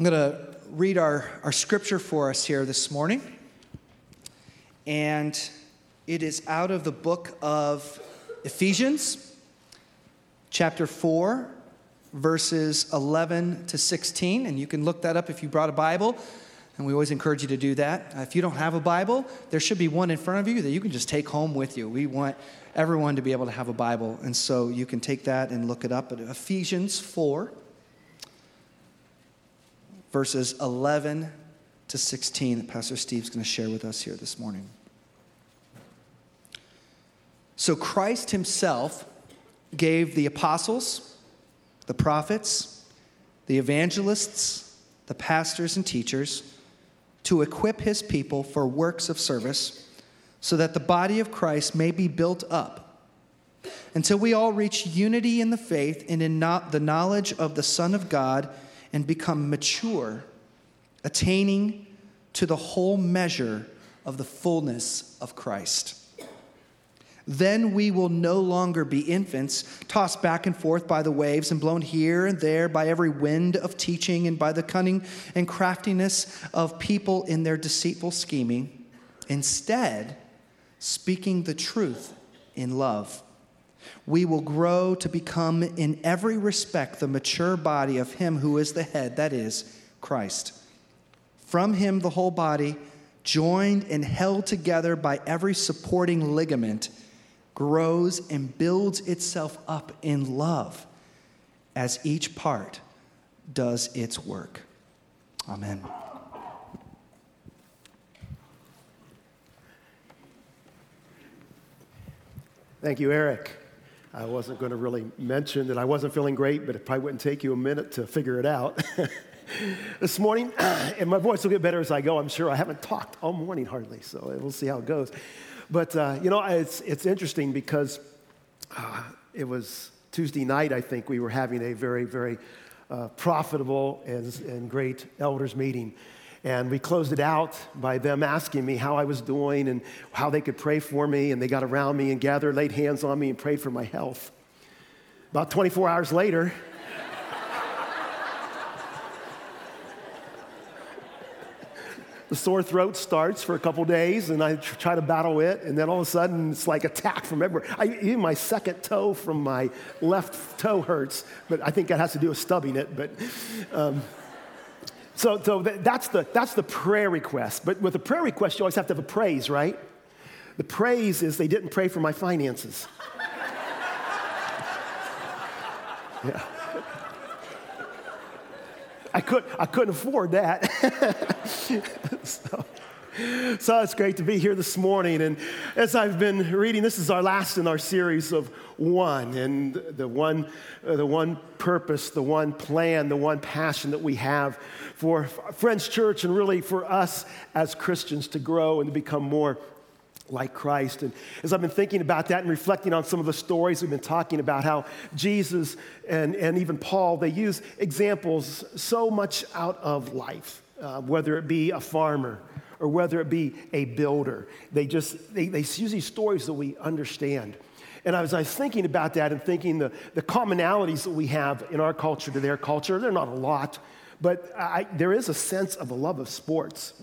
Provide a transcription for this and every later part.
I'm going to read our, our scripture for us here this morning. And it is out of the book of Ephesians, chapter 4, verses 11 to 16. And you can look that up if you brought a Bible. And we always encourage you to do that. If you don't have a Bible, there should be one in front of you that you can just take home with you. We want everyone to be able to have a Bible. And so you can take that and look it up Ephesians 4, verses 11 to 16 that Pastor Steve's going to share with us here this morning. So Christ himself gave the apostles, the prophets, the evangelists, the pastors, and teachers to equip his people for works of service so that the body of Christ may be built up until we all reach unity in the faith and in the knowledge of the Son of God and become mature, attaining to the whole measure of the fullness of Christ. Then we will no longer be infants, tossed back and forth by the waves and blown here and there by every wind of teaching and by the cunning and craftiness of people in their deceitful scheming. Instead, speaking the truth in love we will grow to become, in every respect, the mature body of Him who is the head, that is, Christ. From Him, the whole body, joined and held together by every supporting ligament, grows and builds itself up in love as each part does its work. Amen. Thank you, Eric. I wasn't going to really mention that I wasn't feeling great, but it probably wouldn't take you a minute to figure it out. this morning, and my voice will get better as I go, I'm sure. I haven't talked all morning hardly, so we'll see how it goes. But, uh, you know, it's, it's interesting because uh, it was Tuesday night, I think, we were having a very, very uh, profitable and, and great elders meeting. And we closed it out by them asking me how I was doing and how they could pray for me. And they got around me and gathered, laid hands on me, and prayed for my health. About 24 hours later, the sore throat starts for a couple days, and I try to battle it, and then all of a sudden it's like attack from everywhere. I, even my second toe from my left toe hurts, but I think that has to do with stubbing it. But um, so, so that's, the, that's the prayer request. But with a prayer request, you always have to have a praise, right? The praise is they didn't pray for my finances. yeah. I, could, I couldn't afford that. so, so it's great to be here this morning. And as I've been reading, this is our last in our series of one. And the one, uh, the one purpose, the one plan, the one passion that we have for Friends Church and really for us as Christians to grow and to become more like Christ. And as I've been thinking about that and reflecting on some of the stories we've been talking about, how Jesus and, and even Paul, they use examples so much out of life, uh, whether it be a farmer or whether it be a builder. They just, they, they use these stories that we understand. And as I was thinking about that and thinking the, the commonalities that we have in our culture to their culture, they're not a lot, but I, there is a sense of a love of sports.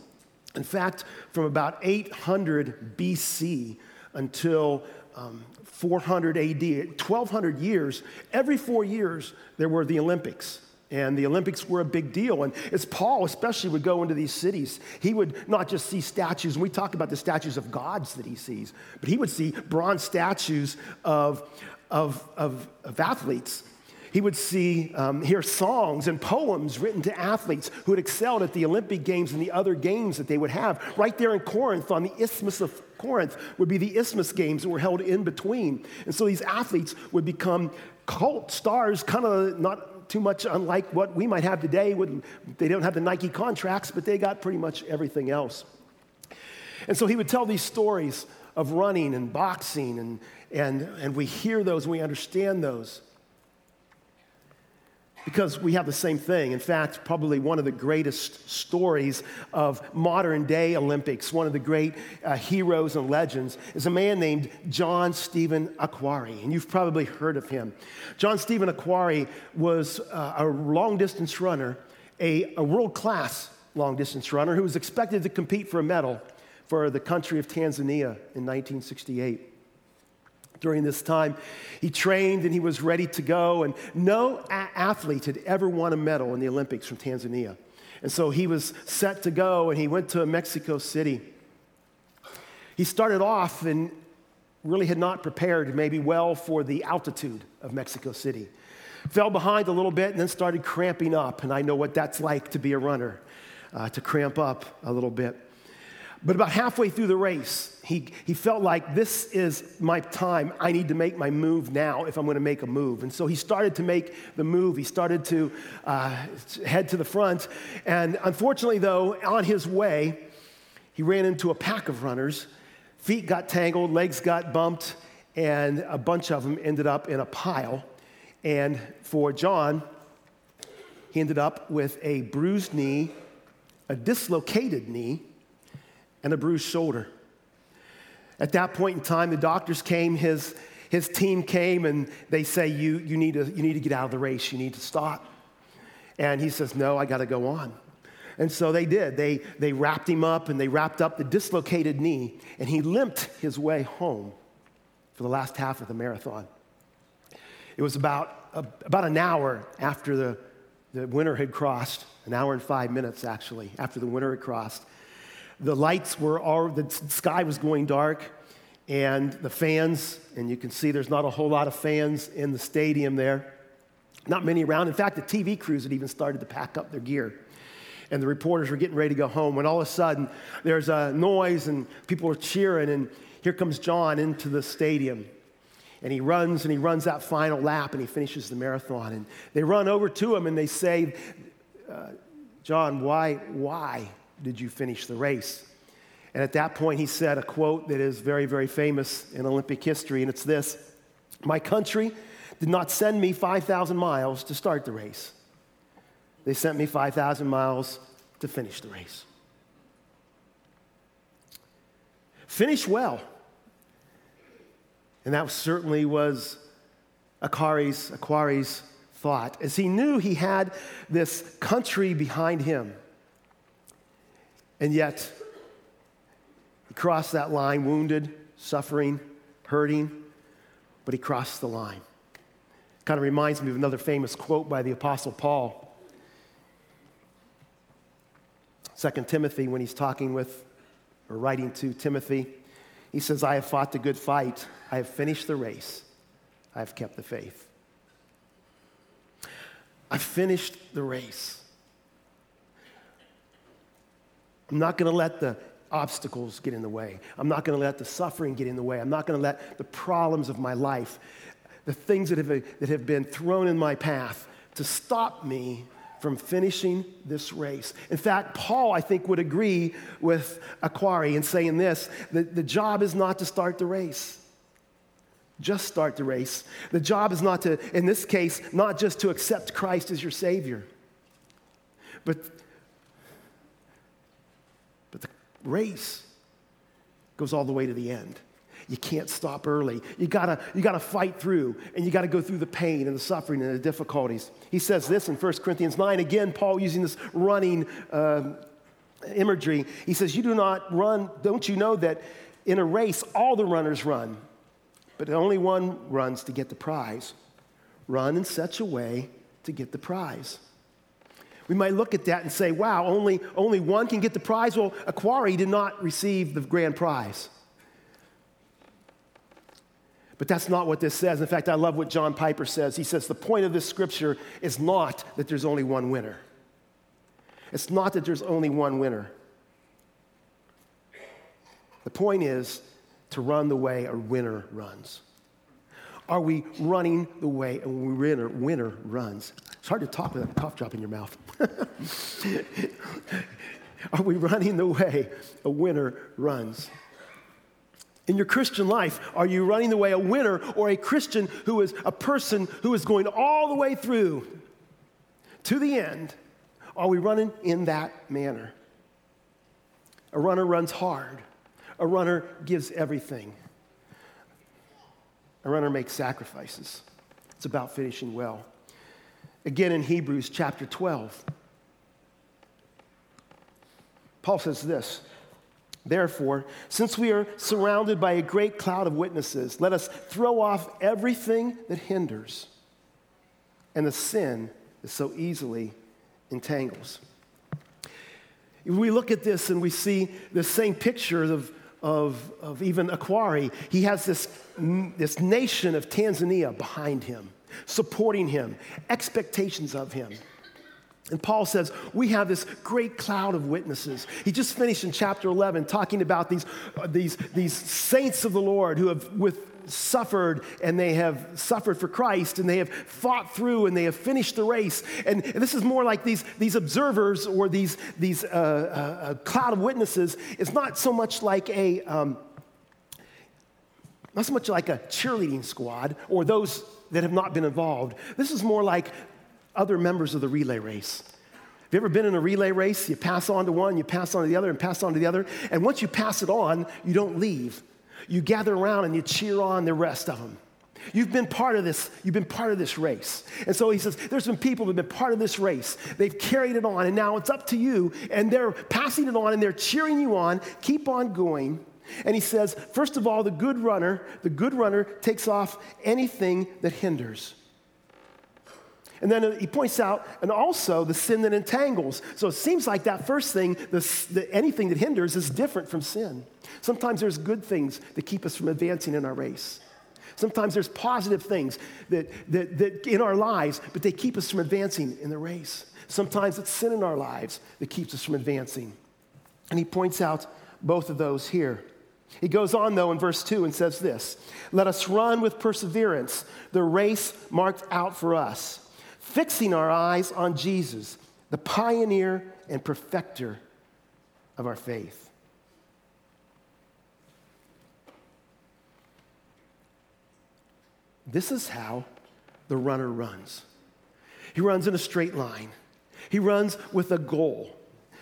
In fact, from about 800 BC until um, 400 AD, 1200 years, every four years there were the Olympics. And the Olympics were a big deal. And as Paul, especially, would go into these cities, he would not just see statues, and we talk about the statues of gods that he sees, but he would see bronze statues of, of, of, of athletes. He would see, um, hear songs and poems written to athletes who had excelled at the Olympic Games and the other games that they would have. Right there in Corinth, on the Isthmus of Corinth, would be the Isthmus Games that were held in between. And so these athletes would become cult stars, kind of not too much unlike what we might have today. They don't have the Nike contracts, but they got pretty much everything else. And so he would tell these stories of running and boxing, and, and, and we hear those we understand those because we have the same thing. In fact, probably one of the greatest stories of modern day Olympics, one of the great uh, heroes and legends, is a man named John Stephen Akhwari, And you've probably heard of him. John Stephen Akhwari was uh, a long distance runner a, a world class long distance runner who was expected to compete for a medal for the country of Tanzania in 1968. During this time, he trained and he was ready to go, and no a- athlete had ever won a medal in the Olympics from Tanzania. And so he was set to go, and he went to Mexico City. He started off and really had not prepared maybe well for the altitude of Mexico City. Fell behind a little bit and then started cramping up, and I know what that's like to be a runner, uh, to cramp up a little bit. But about halfway through the race, he, he felt like this is my time. I need to make my move now if I'm going to make a move. And so he started to make the move. He started to uh, head to the front. And unfortunately, though, on his way, he ran into a pack of runners. Feet got tangled, legs got bumped, and a bunch of them ended up in a pile. And for John, he ended up with a bruised knee, a dislocated knee, and a bruised shoulder. At that point in time, the doctors came, his, his team came, and they say, you, you, need to, you need to get out of the race, you need to stop. And he says, No, I got to go on. And so they did. They, they wrapped him up and they wrapped up the dislocated knee, and he limped his way home for the last half of the marathon. It was about, uh, about an hour after the, the winter had crossed, an hour and five minutes actually, after the winter had crossed. The lights were all, the sky was going dark, and the fans, and you can see there's not a whole lot of fans in the stadium there. Not many around. In fact, the TV crews had even started to pack up their gear. And the reporters were getting ready to go home when all of a sudden there's a noise and people are cheering, and here comes John into the stadium. And he runs and he runs that final lap and he finishes the marathon. And they run over to him and they say, uh, John, why, why did you finish the race? And at that point, he said a quote that is very, very famous in Olympic history, and it's this My country did not send me 5,000 miles to start the race, they sent me 5,000 miles to finish the race. Finish well. And that certainly was Akhwari's, Akhwari's thought, as he knew he had this country behind him. And yet, he crossed that line wounded, suffering, hurting, but he crossed the line. Kind of reminds me of another famous quote by the Apostle Paul. 2 Timothy, when he's talking with or writing to Timothy, he says, I have fought the good fight, I have finished the race, I have kept the faith. I've finished the race. I'm not going to let the obstacles get in the way. I'm not going to let the suffering get in the way. I'm not going to let the problems of my life, the things that have, that have been thrown in my path, to stop me from finishing this race. In fact, Paul, I think, would agree with Akhwari in saying this that the job is not to start the race. Just start the race. The job is not to, in this case, not just to accept Christ as your Savior, but race goes all the way to the end. You can't stop early. You gotta, you gotta fight through, and you gotta go through the pain and the suffering and the difficulties. He says this in 1 Corinthians 9, again, Paul using this running uh, imagery. He says, You do not run, don't you know that in a race all the runners run, but only one runs to get the prize? Run in such a way to get the prize. We might look at that and say, wow, only, only one can get the prize. Well, Akhwari did not receive the grand prize. But that's not what this says. In fact, I love what John Piper says. He says the point of this scripture is not that there's only one winner. It's not that there's only one winner. The point is to run the way a winner runs. Are we running the way a winner, winner runs? It's hard to talk with a cough drop in your mouth. Are we running the way a winner runs? In your Christian life, are you running the way a winner or a Christian who is a person who is going all the way through to the end? Are we running in that manner? A runner runs hard, a runner gives everything, a runner makes sacrifices. It's about finishing well. Again in Hebrews chapter 12. Paul says this Therefore, since we are surrounded by a great cloud of witnesses, let us throw off everything that hinders and the sin that so easily entangles. If we look at this and we see the same picture of, of, of even Akhwari. He has this, this nation of Tanzania behind him, supporting him, expectations of him. And Paul says, We have this great cloud of witnesses. He just finished in chapter 11 talking about these, uh, these, these saints of the Lord who have with, suffered and they have suffered for Christ and they have fought through and they have finished the race. And, and this is more like these, these observers or these, these uh, uh, uh cloud of witnesses. It's not so much like a. Um, not so much like a cheerleading squad or those that have not been involved. This is more like other members of the relay race. Have you ever been in a relay race? You pass on to one, you pass on to the other, and pass on to the other. And once you pass it on, you don't leave. You gather around and you cheer on the rest of them. You've been part of this, you've been part of this race. And so he says, there's been people who've been part of this race. They've carried it on, and now it's up to you, and they're passing it on and they're cheering you on. Keep on going. And he says, first of all, the good runner, the good runner takes off anything that hinders. And then he points out, and also the sin that entangles. So it seems like that first thing, the, the, anything that hinders, is different from sin. Sometimes there's good things that keep us from advancing in our race. Sometimes there's positive things that, that, that in our lives, but they keep us from advancing in the race. Sometimes it's sin in our lives that keeps us from advancing. And he points out both of those here. He goes on, though, in verse 2 and says this Let us run with perseverance the race marked out for us fixing our eyes on Jesus, the pioneer and perfecter of our faith. This is how the runner runs. He runs in a straight line. He runs with a goal.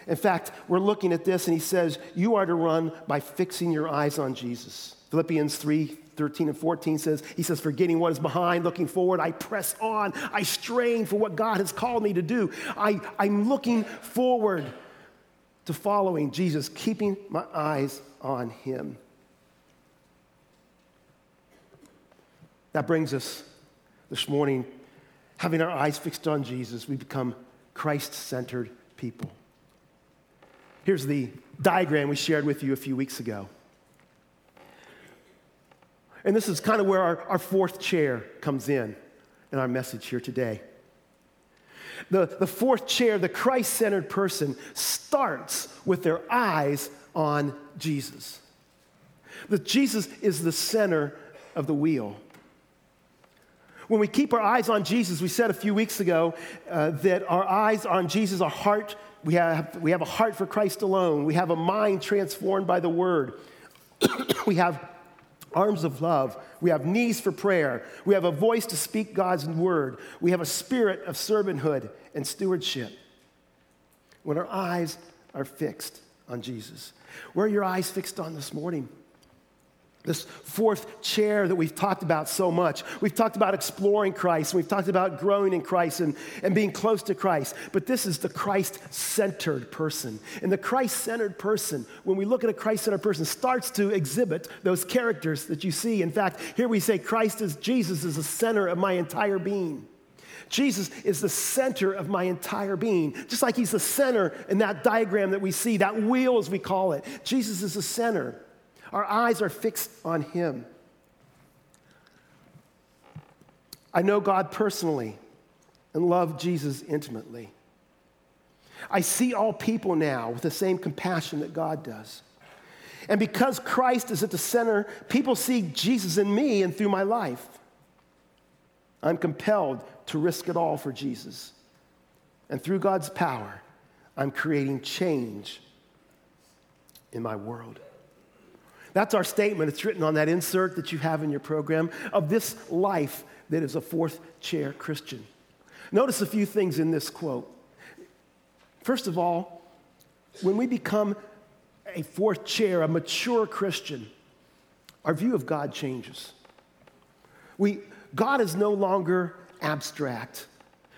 In fact, we're looking at this and he says, You are to run by fixing your eyes on Jesus. Philippians 3 13 and 14 says, He says, Forgetting what is behind, looking forward, I press on. I strain for what God has called me to do. I, I'm looking forward to following Jesus, keeping my eyes on Him. That brings us this morning, having our eyes fixed on Jesus, we become Christ centered people. Here's the diagram we shared with you a few weeks ago. And this is kind of where our, our fourth chair comes in in our message here today. The, the fourth chair, the Christ centered person, starts with their eyes on Jesus. That Jesus is the center of the wheel. When we keep our eyes on Jesus, we said a few weeks ago uh, that our eyes on Jesus, our heart, we have, we have a heart for Christ alone. We have a mind transformed by the word. we have arms of love. We have knees for prayer. We have a voice to speak God's word. We have a spirit of servanthood and stewardship. When our eyes are fixed on Jesus. Where are your eyes fixed on this morning? This fourth chair that we've talked about so much. We've talked about exploring Christ, and we've talked about growing in Christ and, and being close to Christ. But this is the Christ centered person. And the Christ centered person, when we look at a Christ centered person, starts to exhibit those characters that you see. In fact, here we say Christ is Jesus is the center of my entire being. Jesus is the center of my entire being. Just like he's the center in that diagram that we see, that wheel as we call it. Jesus is the center. Our eyes are fixed on Him. I know God personally and love Jesus intimately. I see all people now with the same compassion that God does. And because Christ is at the center, people see Jesus in me and through my life. I'm compelled to risk it all for Jesus. And through God's power, I'm creating change in my world. That's our statement. It's written on that insert that you have in your program of this life that is a fourth chair Christian. Notice a few things in this quote. First of all, when we become a fourth chair, a mature Christian, our view of God changes. We, God is no longer abstract,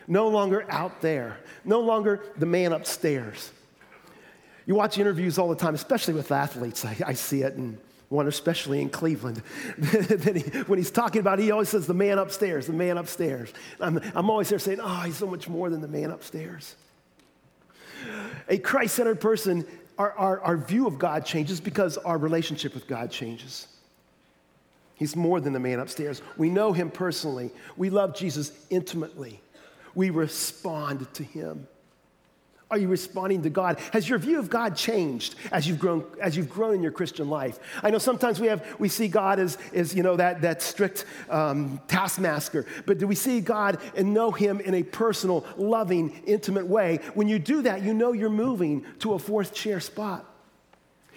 no longer out there, no longer the man upstairs. You watch interviews all the time, especially with athletes. I, I see it, and one especially in Cleveland. he, when he's talking about it, he always says, the man upstairs, the man upstairs. I'm, I'm always there saying, oh, he's so much more than the man upstairs. A Christ centered person, our, our, our view of God changes because our relationship with God changes. He's more than the man upstairs. We know him personally. We love Jesus intimately. We respond to him. Are you responding to God? Has your view of God changed as you've grown, as you've grown in your Christian life? I know sometimes we, have, we see God as, as you know, that, that strict um, taskmaster, but do we see God and know Him in a personal, loving, intimate way? When you do that, you know you're moving to a fourth chair spot.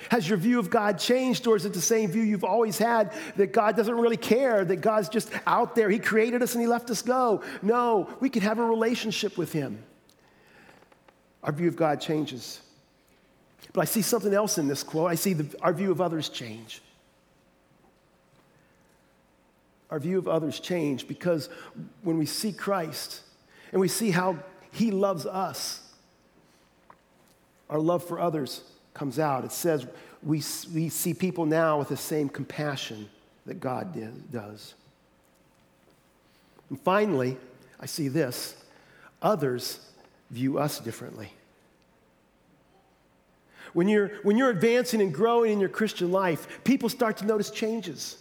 Has your view of God changed, or is it the same view you've always had that God doesn't really care, that God's just out there? He created us and He left us go. No, we can have a relationship with Him our view of God changes. But I see something else in this quote. I see the, our view of others change. Our view of others change because when we see Christ and we see how he loves us, our love for others comes out. It says we, we see people now with the same compassion that God did, does. And finally, I see this others view us differently. When you're, when you're advancing and growing in your Christian life, people start to notice changes.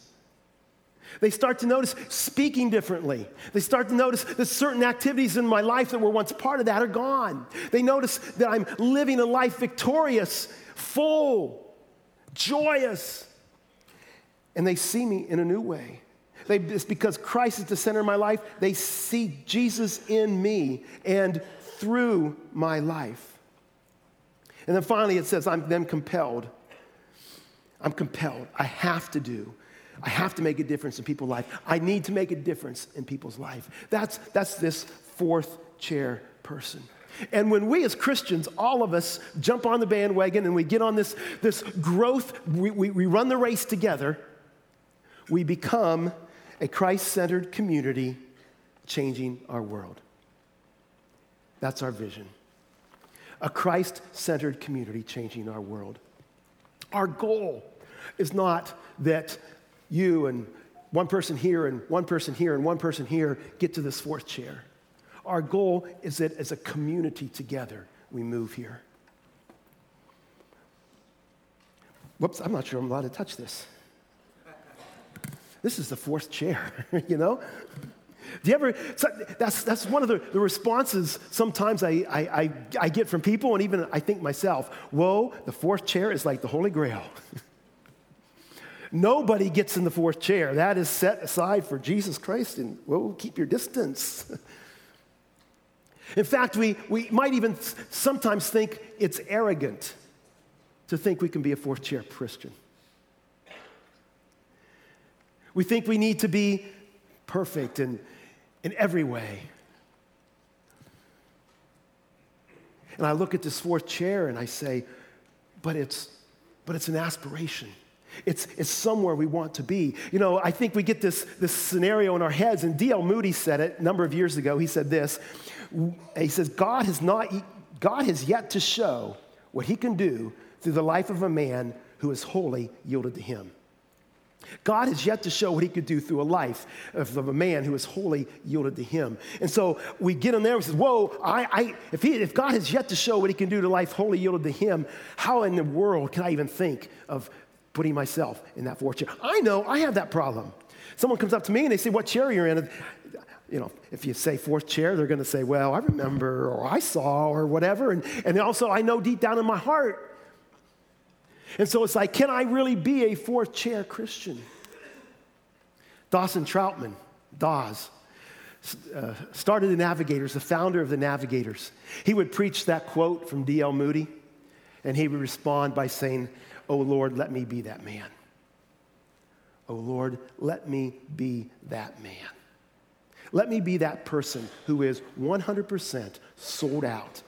They start to notice speaking differently. They start to notice that certain activities in my life that were once part of that are gone. They notice that I'm living a life victorious, full, joyous. And they see me in a new way. They, it's because Christ is the center of my life. They see Jesus in me and through my life. And then finally it says, I'm then compelled. I'm compelled. I have to do. I have to make a difference in people's life. I need to make a difference in people's life. That's, that's this fourth chair person. And when we as Christians, all of us, jump on the bandwagon and we get on this, this growth, we, we, we run the race together, we become a Christ centered community changing our world. That's our vision. A Christ centered community changing our world. Our goal is not that you and one person here and one person here and one person here get to this fourth chair. Our goal is that as a community together, we move here. Whoops, I'm not sure I'm allowed to touch this. This is the fourth chair, you know? Do you ever, that's, that's one of the, the responses sometimes I, I, I, I get from people, and even I think myself, whoa, the fourth chair is like the Holy Grail. Nobody gets in the fourth chair. That is set aside for Jesus Christ, and whoa, keep your distance. in fact, we, we might even sometimes think it's arrogant to think we can be a fourth chair Christian. We think we need to be perfect and in every way. And I look at this fourth chair and I say, but it's, but it's an aspiration. It's, it's somewhere we want to be. You know, I think we get this, this scenario in our heads, and D.L. Moody said it a number of years ago. He said this He says, God has, not, God has yet to show what he can do through the life of a man who is wholly yielded to him. God has yet to show what he could do through a life of, of a man who is wholly yielded to him. And so we get in there and says, Whoa, I, I, if, he, if God has yet to show what he can do to life wholly yielded to him, how in the world can I even think of putting myself in that chair? I know I have that problem. Someone comes up to me and they say, What chair are you're in? You know, if you say fourth chair, they're going to say, Well, I remember, or I saw, or whatever. And, and also, I know deep down in my heart and so it's like, can I really be a fourth chair Christian? Dawson Trotman, Daws, uh, started the Navigators, the founder of the Navigators. He would preach that quote from D.L. Moody, and he would respond by saying, Oh Lord, let me be that man. Oh Lord, let me be that man. Let me be that person who is 100% sold out.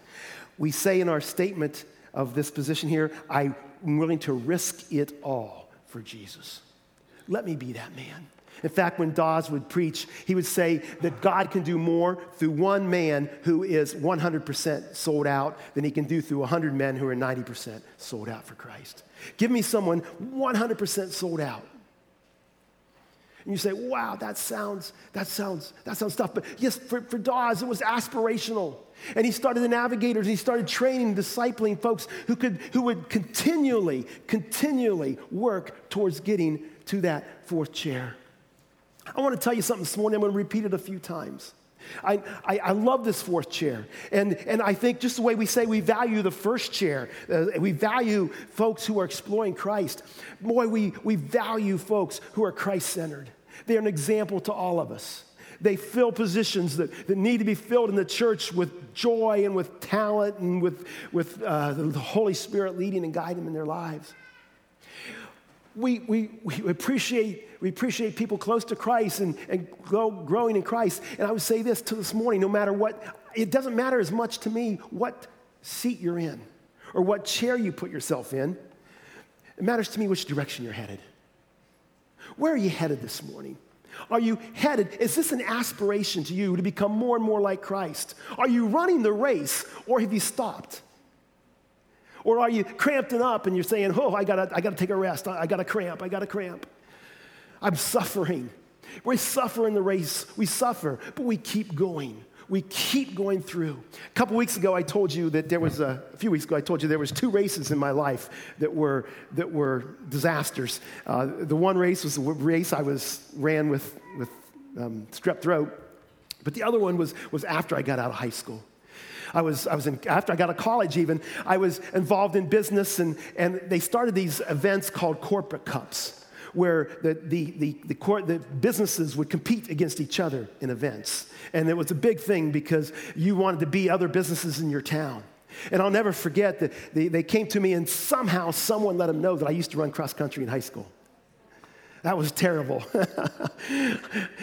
We say in our statement of this position here, I willing to risk it all for Jesus. Let me be that man. In fact, when Daws would preach, he would say that God can do more through one man who is 100% sold out than he can do through 100 men who are 90% sold out for Christ. Give me someone 100% sold out. And you say, wow, that sounds, that sounds, that sounds tough. But yes, for, for Daws, it was aspirational. And he started the navigators, he started training, discipling folks who, could, who would continually, continually work towards getting to that fourth chair. I want to tell you something this morning. I'm going to repeat it a few times. I, I, I, love this fourth chair. And, and I think just the way we say we value the first chair, uh, we value folks who are exploring Christ. Boy, we, we value folks who are Christ centered. They're an example to all of us. They fill positions that, that need to be filled in the church with joy and with talent and with, with uh, the Holy Spirit leading and guiding them in their lives. We, we, we, appreciate, we appreciate people close to Christ and, and grow, growing in Christ. And I would say this to this morning no matter what, it doesn't matter as much to me what seat you're in or what chair you put yourself in. It matters to me which direction you're headed. Where are you headed this morning? Are you headed? Is this an aspiration to you to become more and more like Christ? Are you running the race or have you stopped? Or are you cramping up and you're saying, oh, I gotta, I gotta take a rest. I, I got a cramp. I got a cramp. I'm suffering. We suffer in the race. We suffer, but we keep going. We keep going through. A couple weeks ago, I told you that there was a, a, few weeks ago, I told you there was two races in my life that were, that were disasters. Uh, the one race was the race I was, ran with, with um, strep throat, but the other one was, was after I got out of high school. I was, I was in, after I got to college even, I was involved in business and, and they started these events called corporate cups where the, the, the, the, the businesses would compete against each other in events. And it was a big thing because you wanted to be other businesses in your town. And I'll never forget that they, they came to me and somehow someone let them know that I used to run cross country in high school. That was terrible.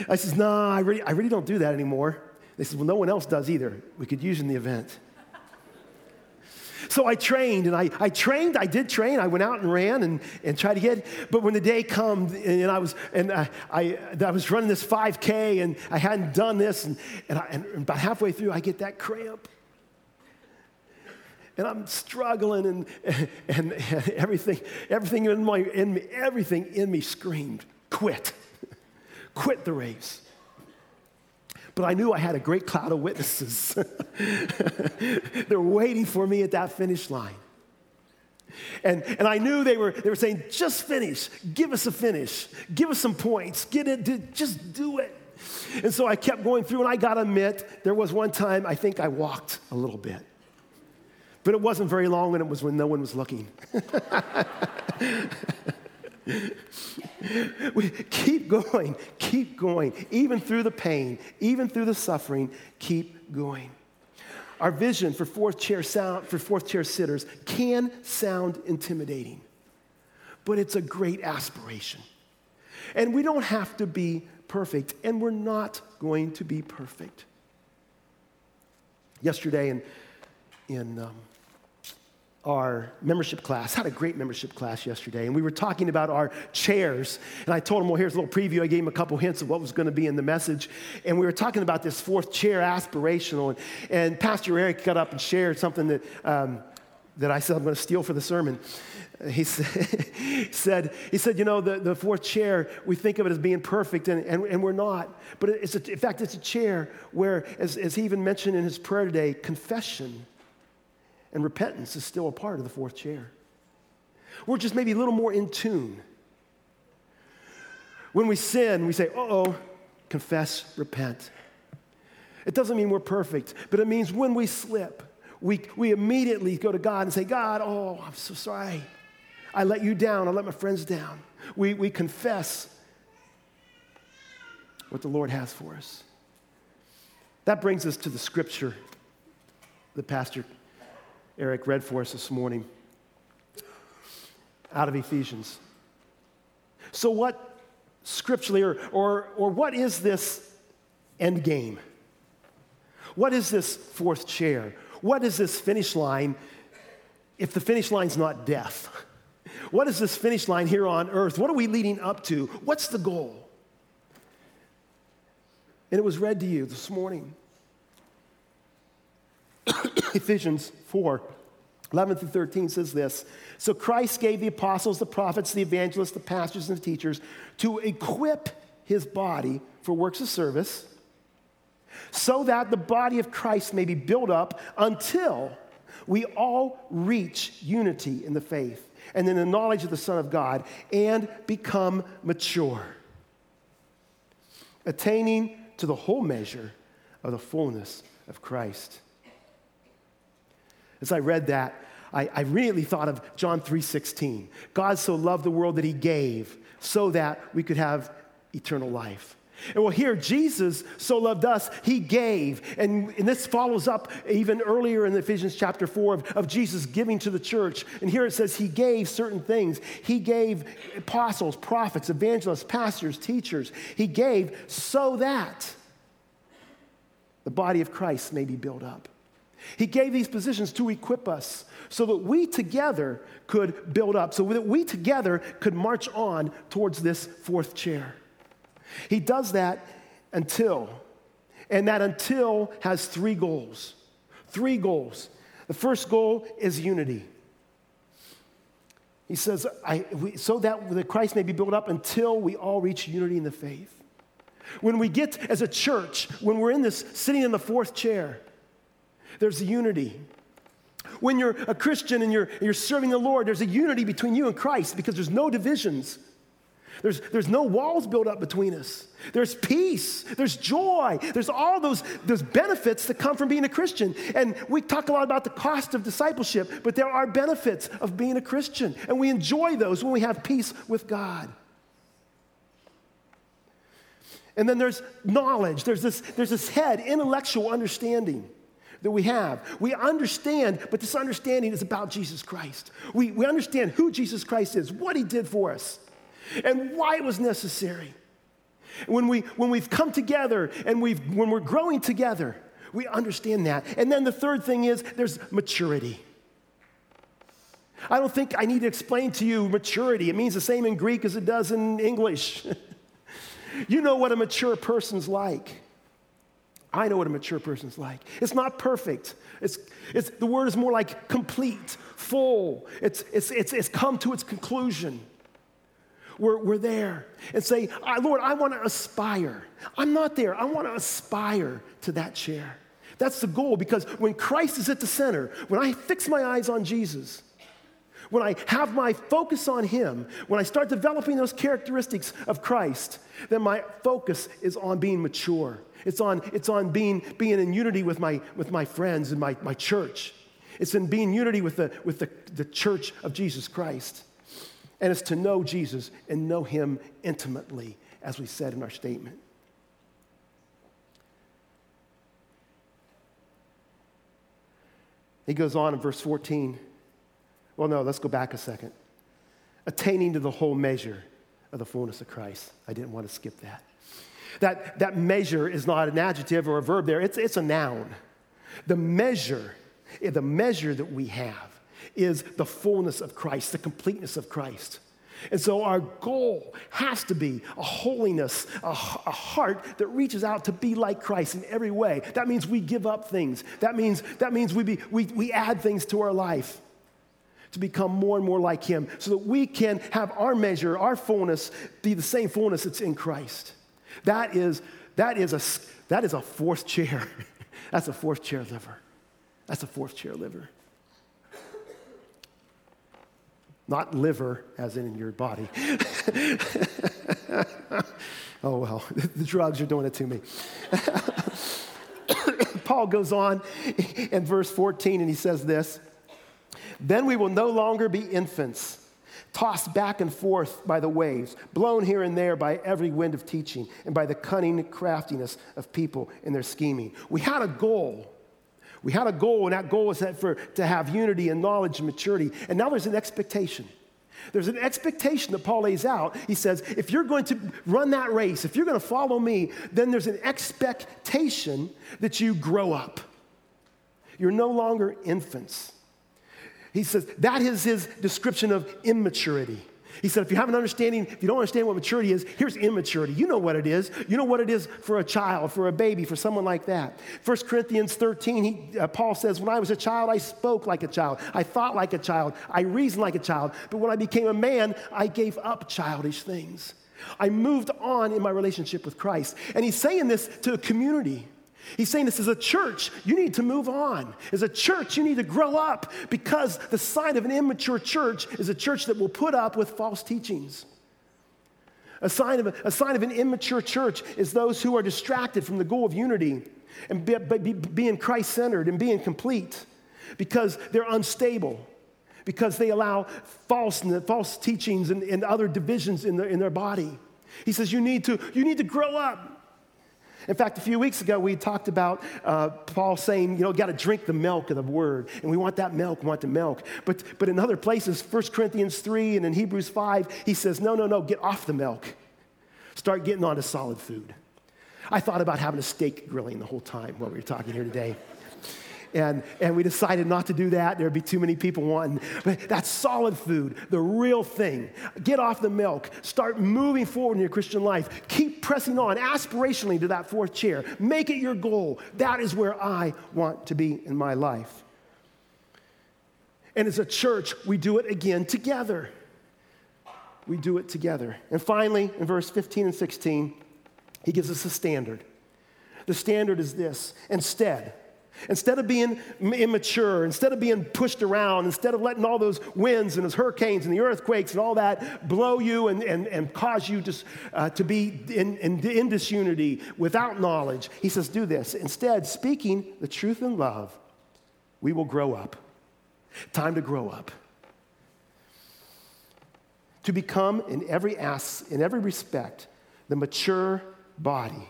I says, no, I really, I really don't do that anymore. They said, Well, no one else does either. We could use in the event. So I trained and I, I trained, I did train. I went out and ran and, and tried to get, but when the day come and I was, and I, I, I was running this 5K and I hadn't done this and, and, I, and about halfway through I get that cramp. And I'm struggling and, and, and everything, everything in, my, in me, everything in me screamed, quit, quit the race but I knew I had a great cloud of witnesses. They're waiting for me at that finish line. And, and I knew they were, they were saying, just finish, give us a finish, give us some points, get it, just do it. And so I kept going through, and I got to admit, there was one time I think I walked a little bit. But it wasn't very long, and it was when no one was looking. we keep going, keep going, even through the pain, even through the suffering, keep going. Our vision for fourth chair sound, for fourth chair sitters can sound intimidating, but it's a great aspiration. And we don't have to be perfect, and we're not going to be perfect. Yesterday in, in um, our membership class. Had a great membership class yesterday, and we were talking about our chairs. And I told him, well, here's a little preview. I gave him a couple hints of what was going to be in the message. And we were talking about this fourth chair aspirational. And, and Pastor Eric got up and shared something that, um, that I said I'm going to steal for the sermon. He said, he said, you know, the, the fourth chair, we think of it as being perfect, and, and, and we're not. But it's a, in fact, it's a chair where, as, as he even mentioned in his prayer today, confession and repentance is still a part of the fourth chair. We're just maybe a little more in tune. When we sin, we say, oh, confess, repent. It doesn't mean we're perfect, but it means when we slip, we, we immediately go to God and say, God, oh, I'm so sorry. I let you down. I let my friends down. We, we confess what the Lord has for us. That brings us to the scripture the pastor Eric read for us this morning out of Ephesians. So, what scripturally, or, or, or what is this end game? What is this fourth chair? What is this finish line if the finish line's not death? What is this finish line here on earth? What are we leading up to? What's the goal? And it was read to you this morning. Ephesians 4 11 through 13 says this So Christ gave the apostles, the prophets, the evangelists, the pastors, and the teachers to equip his body for works of service, so that the body of Christ may be built up until we all reach unity in the faith and in the knowledge of the Son of God and become mature, attaining to the whole measure of the fullness of Christ. As I read that, I, I really thought of John 3:16. God so loved the world that he gave so that we could have eternal life. And well, here, Jesus so loved us, he gave. And, and this follows up even earlier in Ephesians chapter 4 of, of Jesus giving to the church. And here it says he gave certain things. He gave apostles, prophets, evangelists, pastors, teachers. He gave so that the body of Christ may be built up. He gave these positions to equip us so that we together could build up, so that we together could march on towards this fourth chair. He does that until, and that until has three goals. Three goals. The first goal is unity. He says, we, so that the Christ may be built up until we all reach unity in the faith. When we get as a church, when we're in this sitting in the fourth chair, there's unity. When you're a Christian and you're, you're serving the Lord, there's a unity between you and Christ because there's no divisions. There's, there's no walls built up between us. There's peace. There's joy. There's all those, those benefits that come from being a Christian. And we talk a lot about the cost of discipleship, but there are benefits of being a Christian. And we enjoy those when we have peace with God. And then there's knowledge, there's this, there's this head, intellectual understanding that we have. We understand, but this understanding is about Jesus Christ. We, we understand who Jesus Christ is, what he did for us, and why it was necessary. When, we, when we've come together and we've, when we're growing together, we understand that. And then the third thing is there's maturity. I don't think I need to explain to you maturity. It means the same in Greek as it does in English. you know what a mature person's like. I know what a mature person's like. It's not perfect. It's, it's, the word is more like complete, full. It's, it's, it's, it's come to its conclusion. We're, we're there and say, Lord, I want to aspire. I'm not there. I want to aspire to that chair. That's the goal because when Christ is at the center, when I fix my eyes on Jesus, when I have my focus on Him, when I start developing those characteristics of Christ, then my focus is on being mature it's on, it's on being, being in unity with my, with my friends and my, my church. It's in being unity with, the, with the, the church of Jesus Christ. And it's to know Jesus and know him intimately, as we said in our statement. He goes on in verse 14. Well, no, let's go back a second. Attaining to the whole measure of the fullness of Christ. I didn't want to skip that. That, that measure is not an adjective or a verb there, it's, it's a noun. The measure, eh, the measure that we have is the fullness of Christ, the completeness of Christ. And so our goal has to be a holiness, a, a, heart that reaches out to be like Christ in every way. That means we give up things. That means, that means we, be, we, we add things to our life to become more and more like Him so that we can have our measure, our fullness, be the same fullness that's in Christ. That is, that is, a, that is a fourth chair. That's a fourth chair liver. That's a fourth chair liver. Not liver, as in your body. oh, well, the drugs are doing it to me. Paul goes on in verse 14 and he says this Then we will no longer be infants tossed back and forth by the waves, blown here and there by every wind of teaching, and by the cunning craftiness of people in their scheming. We had a goal. We had a goal, and that goal was that for, to have unity and knowledge and maturity. And now there's an expectation. There's an expectation that Paul lays out. He says, if you're going to run that race, if you're going to follow me, then there's an expectation that you grow up. You're no longer infants. He says that is his description of immaturity. He said, if you have an understanding, if you don't understand what maturity is, here's immaturity. You know what it is. You know what it is for a child, for a baby, for someone like that. 1 Corinthians 13, he, uh, Paul says, When I was a child, I spoke like a child. I thought like a child. I reasoned like a child. But when I became a man, I gave up childish things. I moved on in my relationship with Christ. And he's saying this to a community. He's saying this as a church, you need to move on. As a church, you need to grow up because the sign of an immature church is a church that will put up with false teachings. A sign of, a, a sign of an immature church is those who are distracted from the goal of unity and be, be, being Christ centered and being complete because they're unstable, because they allow false, false teachings and, and other divisions in their, in their body. He says, you need, to, you need to grow up. In fact, a few weeks ago, we talked about uh, Paul saying, you know, got to drink the milk of the word. And we want that milk, want the milk. But, but in other places, 1 Corinthians 3 and in Hebrews 5, he says, no, no, no, get off the milk. Start getting on to solid food. I thought about having a steak grilling the whole time while we were talking here today and, and we decided not to do that. There'd be too many people wanting. But that's solid food, the real thing. Get off the milk. Start moving forward in your Christian life. Keep pressing on aspirationally to that fourth chair. Make it your goal. That is where I want to be in my life. And as a church, we do it again together. We do it together. And finally, in verse 15 and 16, he gives us a standard. The standard is this instead, Instead of being immature, instead of being pushed around, instead of letting all those winds and those hurricanes and the earthquakes and all that blow you and, and, and cause you to, uh, to be in, in, in disunity without knowledge, he says, do this. Instead, speaking the truth in love, we will grow up. Time to grow up. To become, in every, ass, in every respect, the mature body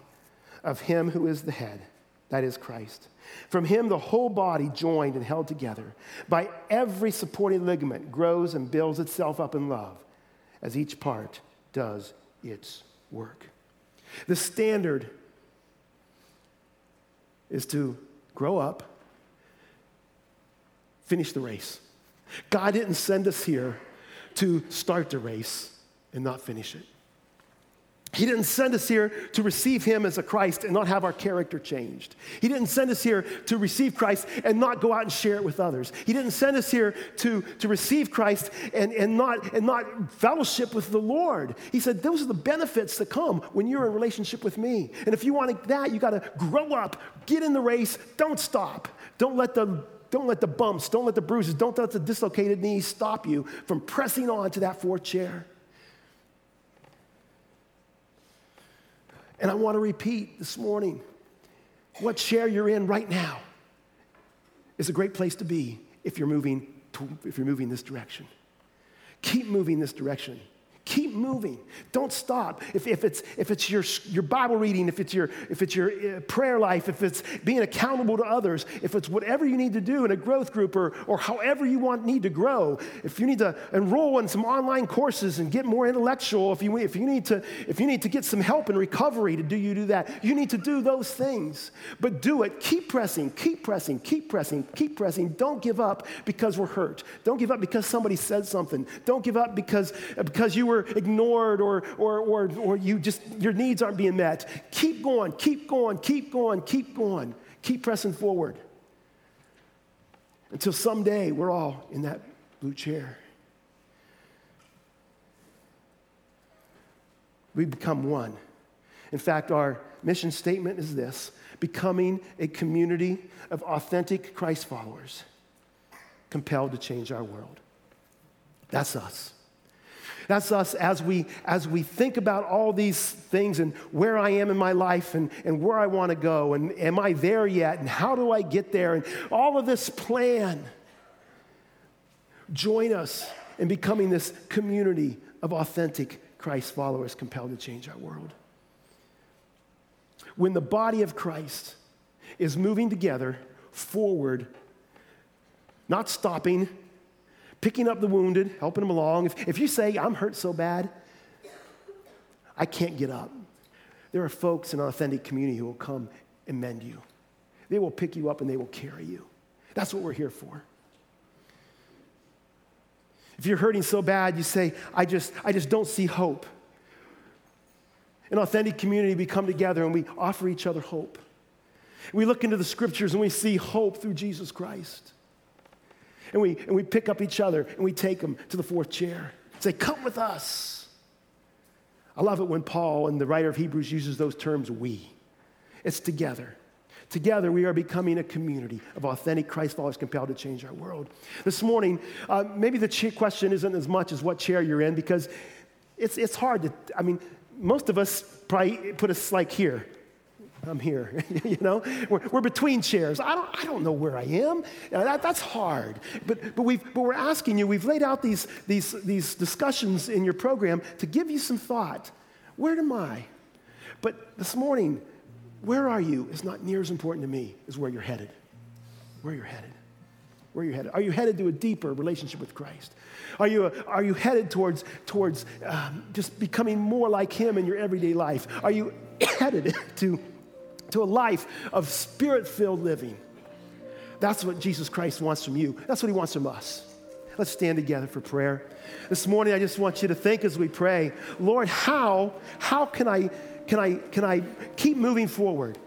of Him who is the head, that is Christ. From him, the whole body, joined and held together by every supporting ligament, grows and builds itself up in love as each part does its work. The standard is to grow up, finish the race. God didn't send us here to start the race and not finish it. He didn't send us here to receive Him as a Christ and not have our character changed. He didn't send us here to receive Christ and not go out and share it with others. He didn't send us here to, to receive Christ and, and, not, and not fellowship with the Lord. He said, Those are the benefits that come when you're in relationship with me. And if you want that, you got to grow up, get in the race, don't stop. Don't let the don't let the bumps, don't let the bruises, don't let the dislocated knees stop you from pressing on to that fourth chair. And I want to repeat this morning what chair you're in right now is a great place to be if you're moving, to, if you're moving this direction. Keep moving this direction. Keep moving. Don't stop. If, if, it's, if it's your, your Bible reading, if it's, your, if it's your uh, prayer life, if it's being accountable to others, if it's whatever you need to do in a growth group or, or however you want need to grow, if you need to enroll in some online courses and get more intellectual, if you, if you, need, to, if you need to get some help in recovery to do you do that, you need to do those things. But do it. Keep pressing, keep pressing, keep pressing, keep pressing. Don't give up because we're hurt. Don't give up because somebody said something. Don't give up because, because you were ignored or, or, or, or you just, your needs aren't being met. Keep going, keep going, keep going, keep going. Keep pressing forward until someday we're all in that blue chair. We become one. In fact, our mission statement is this becoming a community of authentic Christ followers compelled to change our world. That's us. That's us as we, as we think about all these things and where I am in my life and, and where I want to go and am I there yet and how do I get there and all of this plan. Join us in becoming this community of authentic Christ followers compelled to change our world. When the body of Christ is moving together forward, not stopping, picking up the wounded, helping them along. If, if you say, I'm hurt so bad, I can't get up, there are folks in an authentic community who will come and mend you. They will pick you up and they will carry you. That's what we're here for. If you're hurting so bad, you say, I just, I just don't see hope. In authentic community, we come together and we offer each other hope. We look into the scriptures and we see hope through Jesus Christ. And we, and we pick up each other and we take them to the fourth chair. Say, come with us. I love it when Paul and the writer of Hebrews uses those terms, we. It's together. Together, we are becoming a community of authentic Christ followers compelled to change our world. This morning, uh, maybe the question isn't as much as what chair you're in because it's, it's hard to, I mean, most of us probably put us like here. I'm here, you know? We're, we're, between chairs. I don't, I don't know where I am. That, that's hard. But, but, we've, but we're asking you, we've laid out these, these, these discussions in your program to give you some thought. Where am I? But this morning, where are you is not near as important to me as where you're headed. Where you're headed. Where you're headed. Are you headed to a deeper relationship with Christ? Are you, are you headed towards, towards um, just becoming more like Him in your everyday life? Are you headed to, to a life of spirit filled living? That's what Jesus Christ wants from you. That's what He wants from us. Let's stand together for prayer. This morning, I just want you to think as we pray, Lord, how, how can I can I, can I keep moving forward?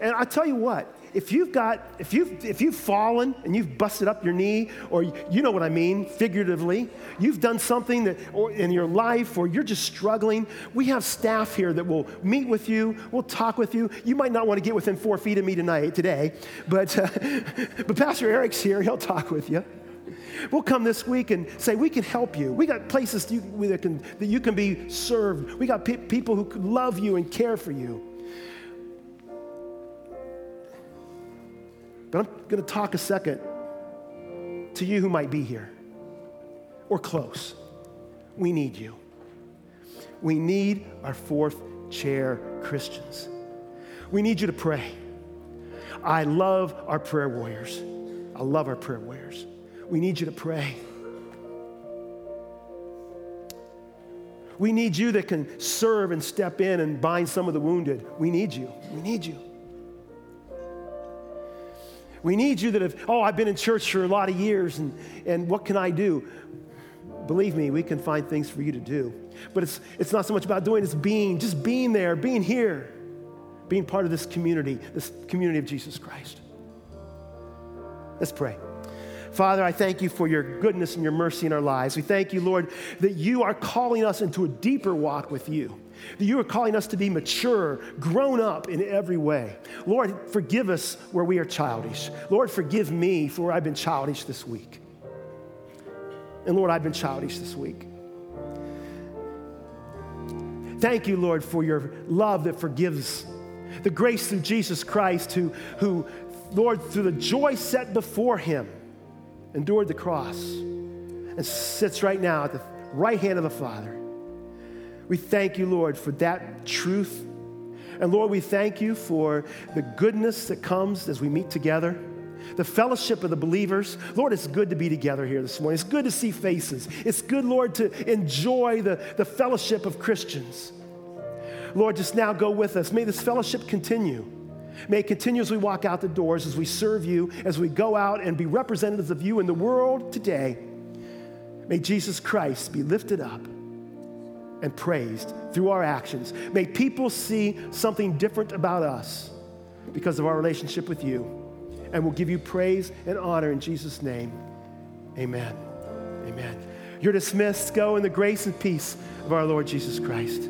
And I tell you what, if you've got, if you've, if you've fallen and you've busted up your knee, or you know what I mean, figuratively, you've done something that, or in your life, or you're just struggling, we have staff here that will meet with you, we'll talk with you. You might not want to get within four feet of me tonight, today, but, uh, but Pastor Eric's here, he'll talk with you. We'll come this week and say, we can help you. We got places you, that, can, that you can be served. We got pe- people who love you and care for you. But I'm going to talk a second to you who might be here or close. We need you. We need our fourth chair Christians. We need you to pray. I love our prayer warriors. I love our prayer warriors. We need you to pray. We need you that can serve and step in and bind some of the wounded. We need you. We need you. We need you that have, oh, I've been in church for a lot of years and, and what can I do? Believe me, we can find things for you to do. But it's, it's not so much about doing, it's being, just being there, being here, being part of this community, this community of Jesus Christ. Let's pray. Father, I thank you for your goodness and your mercy in our lives. We thank you, Lord, that you are calling us into a deeper walk with you. That you are calling us to be mature, grown up in every way. Lord, forgive us where we are childish. Lord, forgive me for where I've been childish this week. And Lord, I've been childish this week. Thank you, Lord, for your love that forgives, the grace through Jesus Christ, who, who Lord, through the joy set before him, endured the cross and sits right now at the right hand of the Father. We thank you, Lord, for that truth. And Lord, we thank you for the goodness that comes as we meet together, the fellowship of the believers. Lord, it's good to be together here this morning. It's good to see faces. It's good, Lord, to enjoy the, the fellowship of Christians. Lord, just now go with us. May this fellowship continue. May it continue as we walk out the doors, as we serve you, as we go out and be representatives of you in the world today. May Jesus Christ be lifted up and praised through our actions. May people see something different about us because of our relationship with you. And we'll give you praise and honor in Jesus' name. Amen. Amen. You're dismissed. Go in the grace and peace of our Lord Jesus Christ.